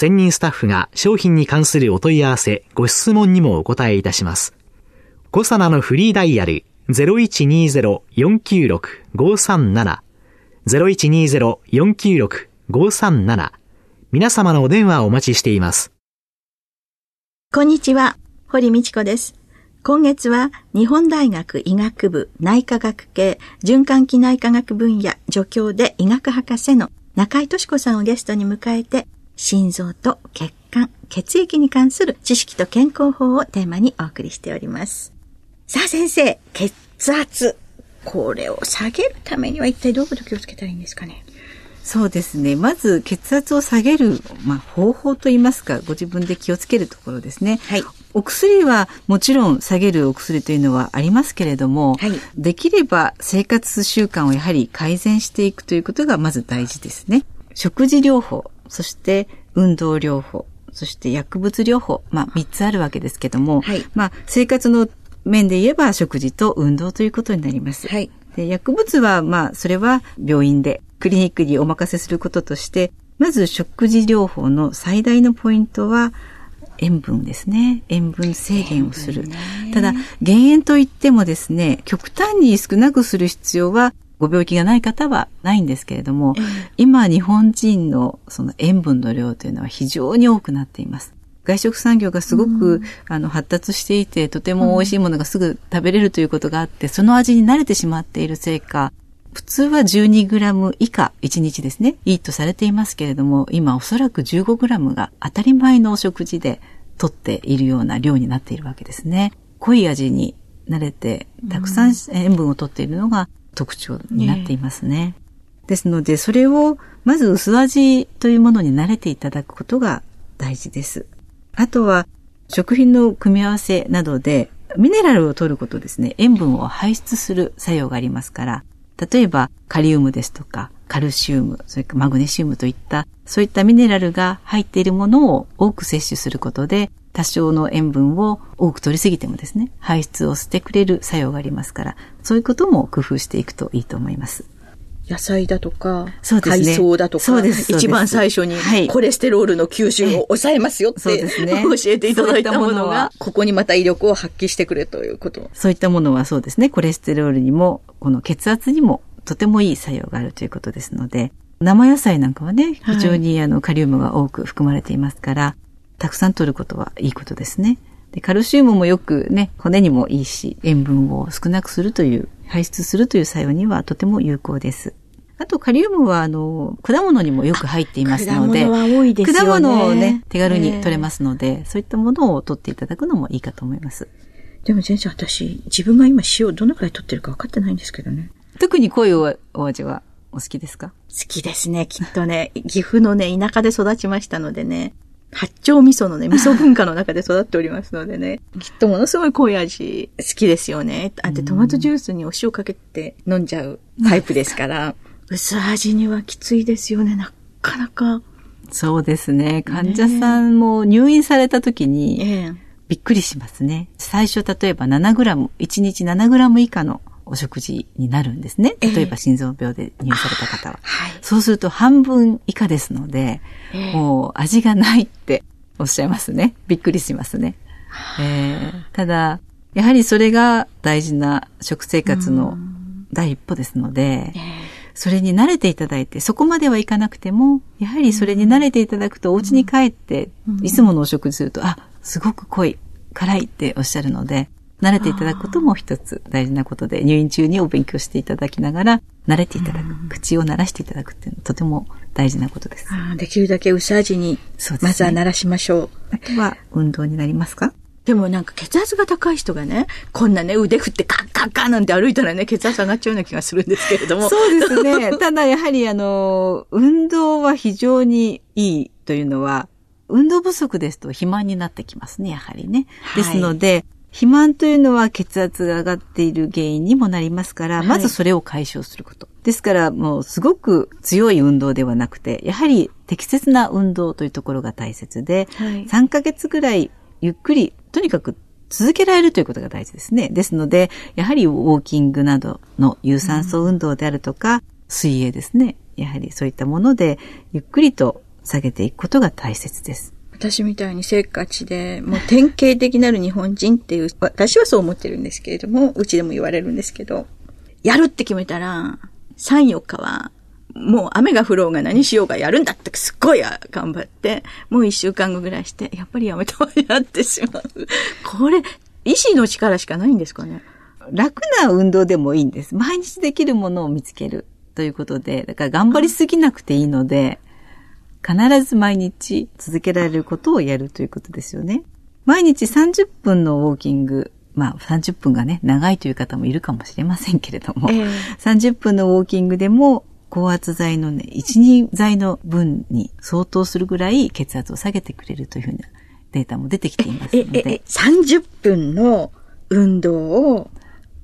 専任スタッフが商品に関するお問い合わせ、ご質問にもお答えいたします。コサナのフリーダイヤル0120-496-537 0120-496-537皆様のお電話をお待ちしています。こんにちは、堀道子です。今月は日本大学医学部内科学系循環器内科学分野助教で医学博士の中井敏子さんをゲストに迎えて心臓と血管、血液に関する知識と健康法をテーマにお送りしております。さあ先生、血圧。これを下げるためには一体どういうこと気をつけたらいいんですかね？そうですね。まず血圧を下げる、まあ、方法といいますか、ご自分で気をつけるところですね。はい。お薬はもちろん下げるお薬というのはありますけれども、はい、できれば生活習慣をやはり改善していくということがまず大事ですね。食事療法、そして運動療法、そして薬物療法、まあ3つあるわけですけども、はい、まあ生活の面で言えば食事と運動ということになります。はい、で薬物はまあそれは病院でクリニックにお任せすることとして、まず食事療法の最大のポイントは、塩分ですね。塩分制限をする。ただ、減塩といってもですね、極端に少なくする必要は、ご病気がない方はないんですけれども、今日本人のその塩分の量というのは非常に多くなっています。外食産業がすごく、うん、あの発達していて、とても美味しいものがすぐ食べれるということがあって、その味に慣れてしまっているせいか、普通は 12g 以下1日ですね、いいとされていますけれども、今おそらく 15g が当たり前のお食事で取っているような量になっているわけですね。濃い味に慣れて、たくさん塩分を取っているのが特徴になっていますね。ですので、それをまず薄味というものに慣れていただくことが大事です。あとは、食品の組み合わせなどで、ミネラルを取ることですね、塩分を排出する作用がありますから、例えばカリウムですとか、カルシウム、それからマグネシウムといった、そういったミネラルが入っているものを多く摂取することで、多少の塩分を多く取りすぎてもですね、排出をしてくれる作用がありますから、そういうことも工夫していくといいと思います。野菜だとか、そうですね、海藻だとか、そうです一番最初にコレステロールの吸収を抑えますよって、そうですね、教えていただいたものが、ここにまた威力を発揮してくれということ。そういったものはそうですね、コレステロールにも、この血圧にもとてもいい作用があるということですので、生野菜なんかはね、非常にあのカリウムが多く含まれていますから、たくさん取ることはいいことですね。でカルシウムもよくね、骨にもいいし、塩分を少なくするという、排出するという作用にはとても有効です。あと、カリウムは、あの、果物にもよく入っていますので、果物は多いですよね。果物をね、手軽に取れますので、そういったものを取っていただくのもいいかと思います。でも先生、私、自分が今塩どのくらい取ってるか分かってないんですけどね。特に濃いお味はお好きですか？好きですね、きっとね。岐阜のね、田舎で育ちましたのでね。八丁味噌のね、味噌文化の中で育っておりますのでね、きっとものすごい濃い味好きですよね。あとトマトジュースにお塩かけて飲んじゃうタイプですから、薄味にはきついですよね、なかなか。そうですね。患者さんも入院された時に、びっくりしますね。最初例えば7グラム、1日7グラム以下のお食事になるんですね。例えば心臓病で入院された方は。はい、そうすると半分以下ですので、もう味がないっておっしゃいますね。びっくりしますね。えー、ただ、やはりそれが大事な食生活の第一歩ですので、それに慣れていただいて、そこまではいかなくても、やはりそれに慣れていただくと、お家に帰って、いつものお食事すると、あ、すごく濃い。辛いっておっしゃるので、慣れていただくことも一つ大事なことで、入院中にお勉強していただきながら、慣れていただく、口を鳴らしていただくっていうのはとても大事なことです。できるだけ薄味に、まずは鳴らしましょう。あとは運動になりますか？でもなんか血圧が高い人がね、こんなね、腕振ってカッカッカッなんて歩いたらね、血圧上がっちゃうような気がするんですけれども。そうですね。ただやはりあの、運動は非常にいいというのは、運動不足ですと肥満になってきますね、やはりね。ですので、はい肥満というのは血圧が上がっている原因にもなりますから、まずそれを解消すること。ですから、もうすごく強い運動ではなくて、やはり適切な運動というところが大切で、はい、3ヶ月ぐらいゆっくり、とにかく続けられるということが大事ですね。ですので、やはりウォーキングなどの有酸素運動であるとか、うん、水泳ですね。やはりそういったもので、ゆっくりと下げていくことが大切です。私みたいにせっかちで、もう典型的なる日本人っていう、私はそう思ってるんですけれども、うちでも言われるんですけど、やるって決めたら、3、4日は、もう雨が降ろうが何しようがやるんだってすっごい頑張って、もう1週間後ぐらいして、やっぱりやめたわやってしまう。これ、意志の力しかないんですかね？楽な運動でもいいんです。毎日できるものを見つけるということで、だから頑張りすぎなくていいので、必ず毎日続けられることをやるということですよね。毎日30分のウォーキング、まあ30分がね、長いという方もいるかもしれませんけれども、えー、30分のウォーキングでも高圧剤のね、1、2剤の分に相当するぐらい血圧を下げてくれるというふうなデータも出てきていますので。え、え、30分の運動を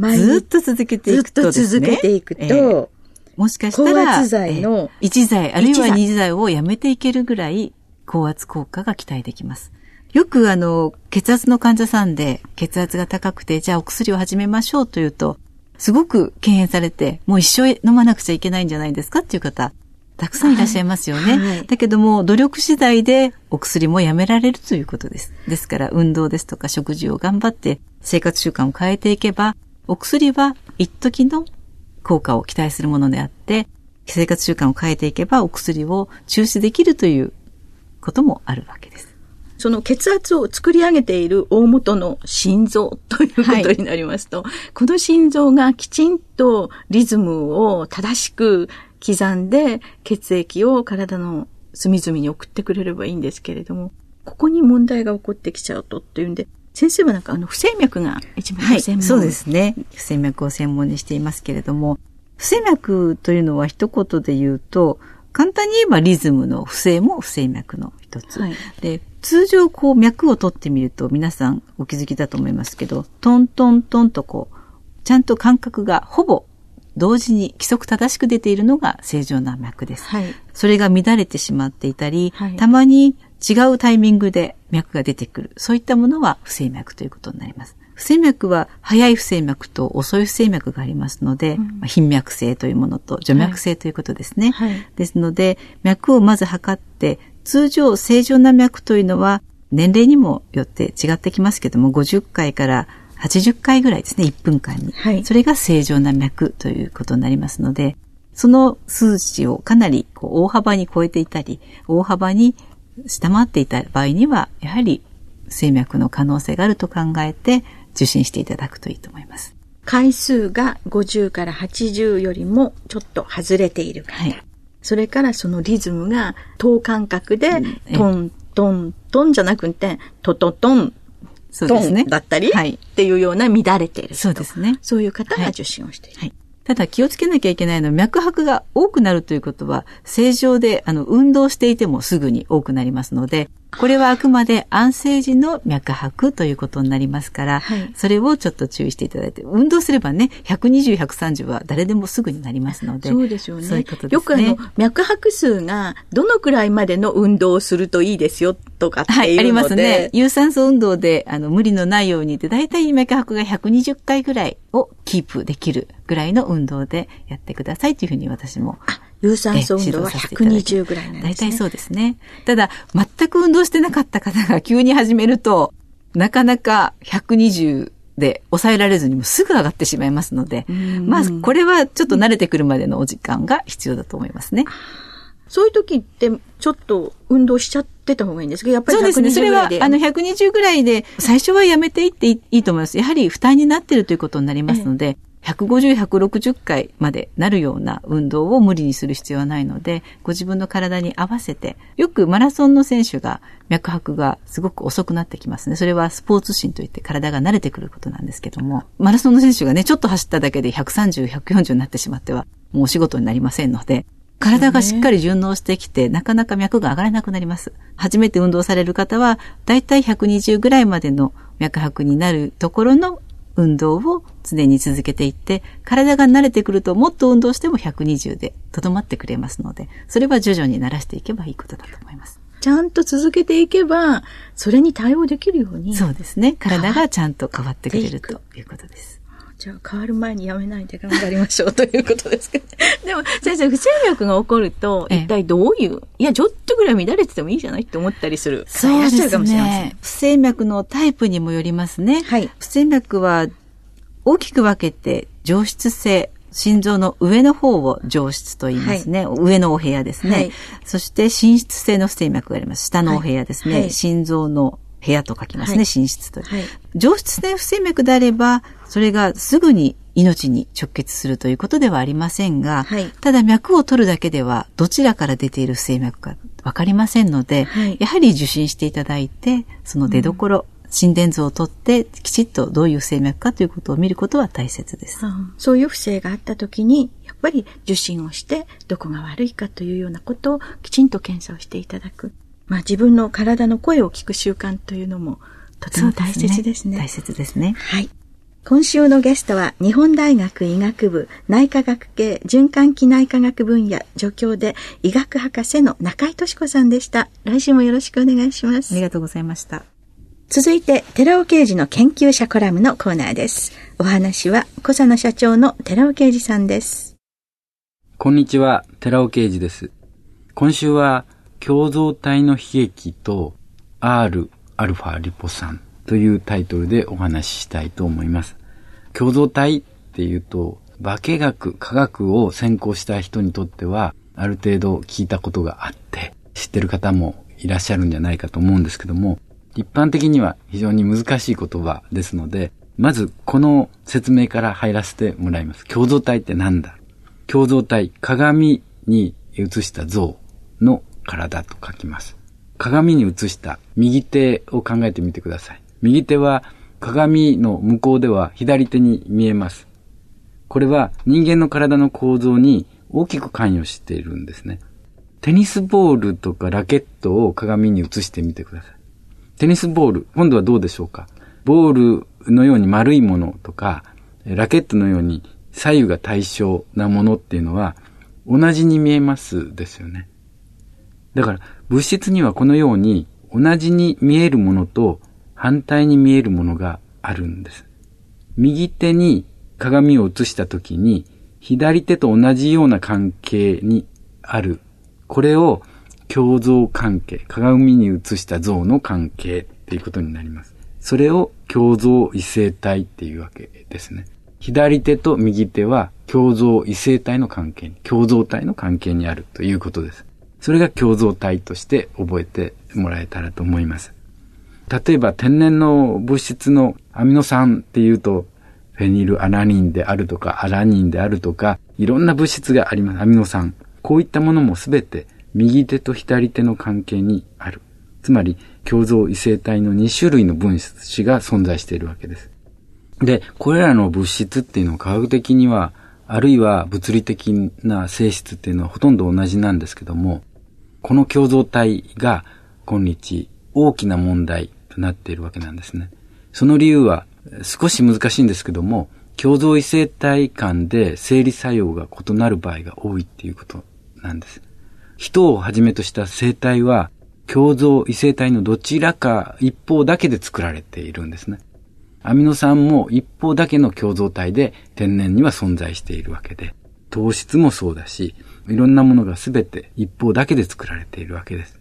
ずっと続けていくと。ずっと続けていくと、えーもしかしたら、高圧剤の、1剤、あるいは2剤をやめていけるぐらい、高圧効果が期待できます。よくあの、血圧の患者さんで血圧が高くて、じゃあお薬を始めましょうというと、すごく敬遠されて、もう一生飲まなくちゃいけないんじゃないですか？っていう方、たくさんいらっしゃいますよね。はいはい、だけども、努力次第でお薬もやめられるということです。ですから、運動ですとか食事を頑張って生活習慣を変えていけば、お薬は一時の効果を期待するものであって、生活習慣を変えていけばお薬を中止できるということもあるわけです。その血圧を作り上げている大元の心臓ということになりますと、はい、この心臓がきちんとリズムを正しく刻んで血液を体の隅々に送ってくれればいいんですけれども、ここに問題が起こってきちゃうとっていうんで、先生はなんかあの不整脈が一番専門、はい、そうですね。不整脈を専門にしていますけれども、不整脈というのは一言で言うと、簡単に言えばリズムの不正も不整脈の一つ。はい、で、通常こう脈を取ってみると皆さんお気づきだと思いますけど、トントントンとこう、ちゃんと感覚がほぼ同時に規則正しく出ているのが正常な脈です。はい、それが乱れてしまっていたり、はい、たまに違うタイミングで脈が出てくる。そういったものは不整脈ということになります。不整脈は早い不整脈と遅い不整脈がありますので、うん、頻脈性というものと除脈性ということですね。はいはい、ですので、脈をまず測って、通常正常な脈というのは年齢にもよって違ってきますけども、50回から80回ぐらいですね、1分間に。はい、それが正常な脈ということになりますので、その数値をかなりこう大幅に超えていたり、大幅に下回っていた場合には、やはり不整脈の可能性があると考えて受診していただくといいと思います。回数が50から80よりもちょっと外れている方。はい、それからそのリズムが等間隔で、トン、トン、トンじゃなくて、トトトン、そうですね。だったり、はい、っていうような乱れているそうですね。そういう方が受診をしている。はいただ気をつけなきゃいけないのは脈拍が多くなるということは正常であの運動していてもすぐに多くなりますのでこれはあくまで安静時の脈拍ということになりますから、はい、それをちょっと注意していただいて、運動すればね、120、130は誰でもすぐになりますので。そうですよね。そういうことですね。よくあの、脈拍数がどのくらいまでの運動をするといいですよとかっていうので。はい、ありますね。有酸素運動であの無理のないようにって、だいたい脈拍が120回ぐらいをキープできるぐらいの運動でやってくださいというふうに私も。あ有酸素運動は120ぐらいなんですね。大体そうですね。ただ、全く運動してなかった方が急に始めると、なかなか120で抑えられずにもすぐ上がってしまいますので、まあ、これはちょっと慣れてくるまでのお時間が必要だと思いますね。そういう時って、ちょっと運動しちゃってた方がいいんですか？やっぱり120そうですね。それは、あの、120ぐらいで、最初はやめていっていいと思います。やはり負担になっているということになりますので、ええ150、160回までなるような運動を無理にする必要はないので、ご自分の体に合わせて、よくマラソンの選手が脈拍がすごく遅くなってきますね。それはスポーツ心といって体が慣れてくることなんですけども、マラソンの選手がね、ちょっと走っただけで130、140になってしまっては、もうお仕事になりませんので、体がしっかり順応してきて、なかなか脈が上がらなくなります。初めて運動される方は、だいたい120ぐらいまでの脈拍になるところの運動を常に続けていって、体が慣れてくるともっと運動しても120でとどまってくれますので、それは徐々に慣らしていけばいいことだと思います。ちゃんと続けていけば、それに対応できるように。そうですね。体がちゃんと変わってくれるということです。じゃあ変わる前にやめないで頑張りましょうということですけど。でも先生、不整脈が起こると、一体どういう、いや、ちょっとぐらい乱れててもいいじゃないって思ったりする。そうですね。不整脈のタイプにもよりますね。はい。不整脈は大きく分けて上質性、心臓の上の方を上質と言いますね。はい、上のお部屋ですね。はい、そして心室性の不整脈があります。下のお部屋ですね。はい、心臓の部屋と書きますね。心室と。上質性不整脈であれば、それがすぐに命に直結するということではありませんが、ただ脈を取るだけではどちらから出ている不整脈かわかりませんので、やはり受診していただいて、その出所、うん心電図を取ってきちっとどういう不整脈かということを見ることは大切です。そういう不正があった時に、やっぱり受診をして、どこが悪いかというようなことをきちんと検査をしていただく。まあ自分の体の声を聞く習慣というのもとても大切ですね。すね大切ですね。はい。今週のゲストは日本大学医学部内科学系循環器内科学分野助教で医学博士の中井敏子さんでした。来週もよろしくお願いします。ありがとうございました。続いて、寺尾刑事の研究者コラムのコーナーです。お話は、小佐野社長の寺尾刑事さんです。こんにちは、寺尾刑事です。今週は、共造体の悲劇と R アルファリポ酸というタイトルでお話ししたいと思います。共造体っていうと、化学、科学を専攻した人にとっては、ある程度聞いたことがあって、知ってる方もいらっしゃるんじゃないかと思うんですけども、一般的には非常に難しい言葉ですので、まずこの説明から入らせてもらいます。共造体って何だ？共造体、鏡に映した像の体と書きます。鏡に映した右手を考えてみてください。右手は鏡の向こうでは左手に見えます。これは人間の体の構造に大きく関与しているんですね。テニスボールとかラケットを鏡に映してみてください。テニスボール、今度はどうでしょうかボールのように丸いものとか、ラケットのように左右が対称なものっていうのは同じに見えますですよね。だから物質にはこのように同じに見えるものと反対に見えるものがあるんです。右手に鏡を映した時に左手と同じような関係にある。これを共造関係、鏡に映した像の関係っていうことになります。それを共造異性体っていうわけですね。左手と右手は共造異性体の関係に、共造体の関係にあるということです。それが共造体として覚えてもらえたらと思います。例えば天然の物質のアミノ酸っていうと、フェニルアラニンであるとか、アラニンであるとか、いろんな物質があります。アミノ酸。こういったものもすべて右手と左手の関係にある。つまり、共造異性体の2種類の分子が存在しているわけです。で、これらの物質っていうのは科学的には、あるいは物理的な性質っていうのはほとんど同じなんですけども、この共造体が今日大きな問題となっているわけなんですね。その理由は少し難しいんですけども、共造異性体間で生理作用が異なる場合が多いっていうことなんです。人をはじめとした生体は、共造異性体のどちらか一方だけで作られているんですね。アミノ酸も一方だけの共造体で天然には存在しているわけで、糖質もそうだし、いろんなものがすべて一方だけで作られているわけです。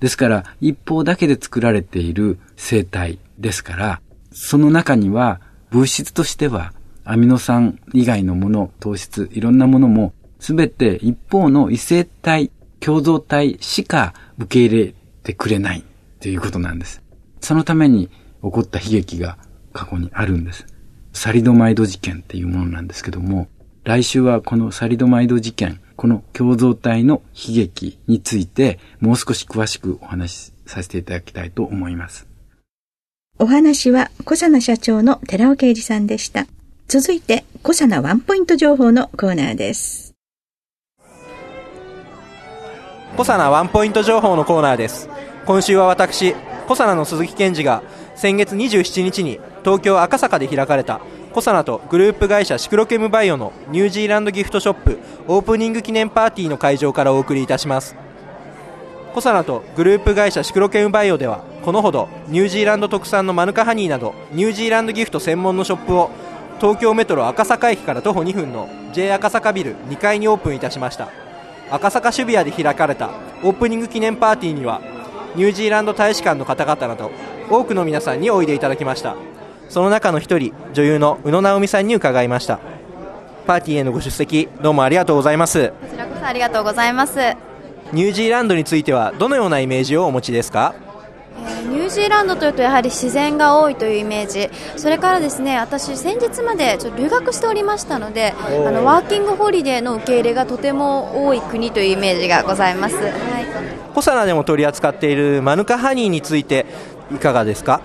ですから、一方だけで作られている生体ですから、その中には物質としてはアミノ酸以外のもの、糖質、いろんなものもすべて一方の異性体共同体しか受け入れてくれないということなんです。そのために起こった悲劇が過去にあるんです。サリドマイド事件っていうものなんですけども、来週はこのサリドマイド事件、この共同体の悲劇についてもう少し詳しくお話しさせていただきたいと思います。お話は小佐奈社長の寺尾啓二さんでした。続いて小佐奈ワンポイント情報のコーナーです。小佐奈ワンポイント情報のコーナーです。今週は私、小佐奈の鈴木健二が先月27日に東京赤坂で開かれたコサナとグループ会社シクロケムバイオのニュージーランドギフトショップオープニング記念パーティーの会場からお送りいたします。コサナとグループ会社シクロケムバイオではこのほどニュージーランド特産のマヌカハニーなどニュージーランドギフト専門のショップを東京メトロ赤坂駅から徒歩2分の J 赤坂ビル2階にオープンいたしました。赤坂渋谷で開かれたオープニング記念パーティーにはニュージーランド大使館の方々など多くの皆さんにおいでいただきました。その中の一人女優の宇野直美さんに伺いました。パーティーへのご出席どうもありがとうございます。こちらこそありがとうございます。ニュージーランドについてはどのようなイメージをお持ちですか？ニュージーランドというとやはり自然が多いというイメージ。それからですね私先日までちょっと留学しておりましたのであのワーキングホリデーの受け入れがとても多い国というイメージがございます、はい、コサナでも取り扱っているマヌカハニーについていかがですか？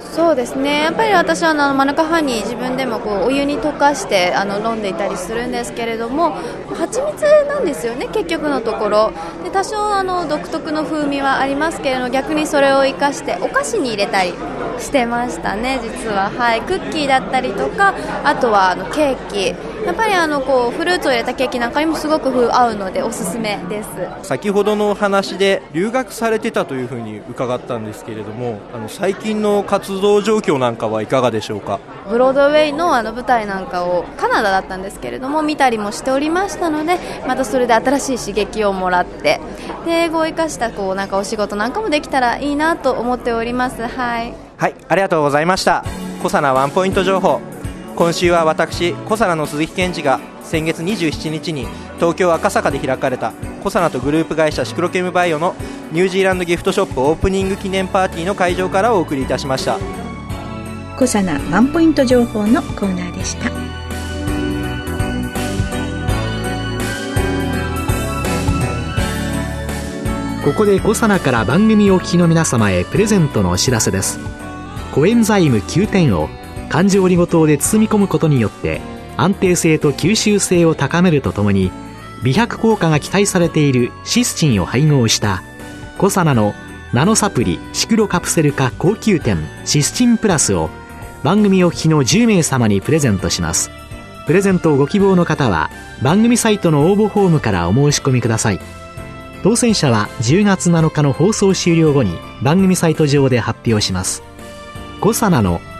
そうですね。やっぱり私はあのマヌカハニー自分でもこうお湯に溶かしてあの飲んでいたりするんですけれども蜂蜜なんですよね結局のところ。で多少あの独特の風味はありますけれども逆にそれを生かしてお菓子に入れたりしてましたね実は。はい。クッキーだったりとかあとはあのケーキ。やっぱりあのこうフルーツを入れたケーキなんかにもすごく合うのでおすすめです。先ほどのお話で留学されてたというふうに伺ったんですけれどもあの最近の活動状況なんかはいかがでしょうか？ブロードウェイのあの舞台なんかをカナダだったんですけれども見たりもしておりましたのでまたそれで新しい刺激をもらってで英語を生かしたこうなんかお仕事なんかもできたらいいなと思っております。はい。はいありがとうございました。小佐奈ワンポイント情報今週は私小佐奈の鈴木健二が先月27日に東京赤坂で開かれた小佐奈とグループ会社シクロケムバイオのニュージーランドギフトショップオープニング記念パーティーの会場からお送りいたしました。小佐奈ワンポイント情報のコーナーでした。ここで小佐奈から番組お聞きの皆様へプレゼントのお知らせです。コエンザイム9点を環状オリゴ糖で包み込むことによって安定性と吸収性を高めるとともに美白効果が期待されているシスチンを配合したコサナのナノサプリシクロカプセル化高級店シスチンプラスを番組お聞きの10名様にプレゼントします。プレゼントをご希望の方は番組サイトの応募フォームからお申し込みください。当選者は10月7日の放送終了後に番組サイト上で発表します。コサナの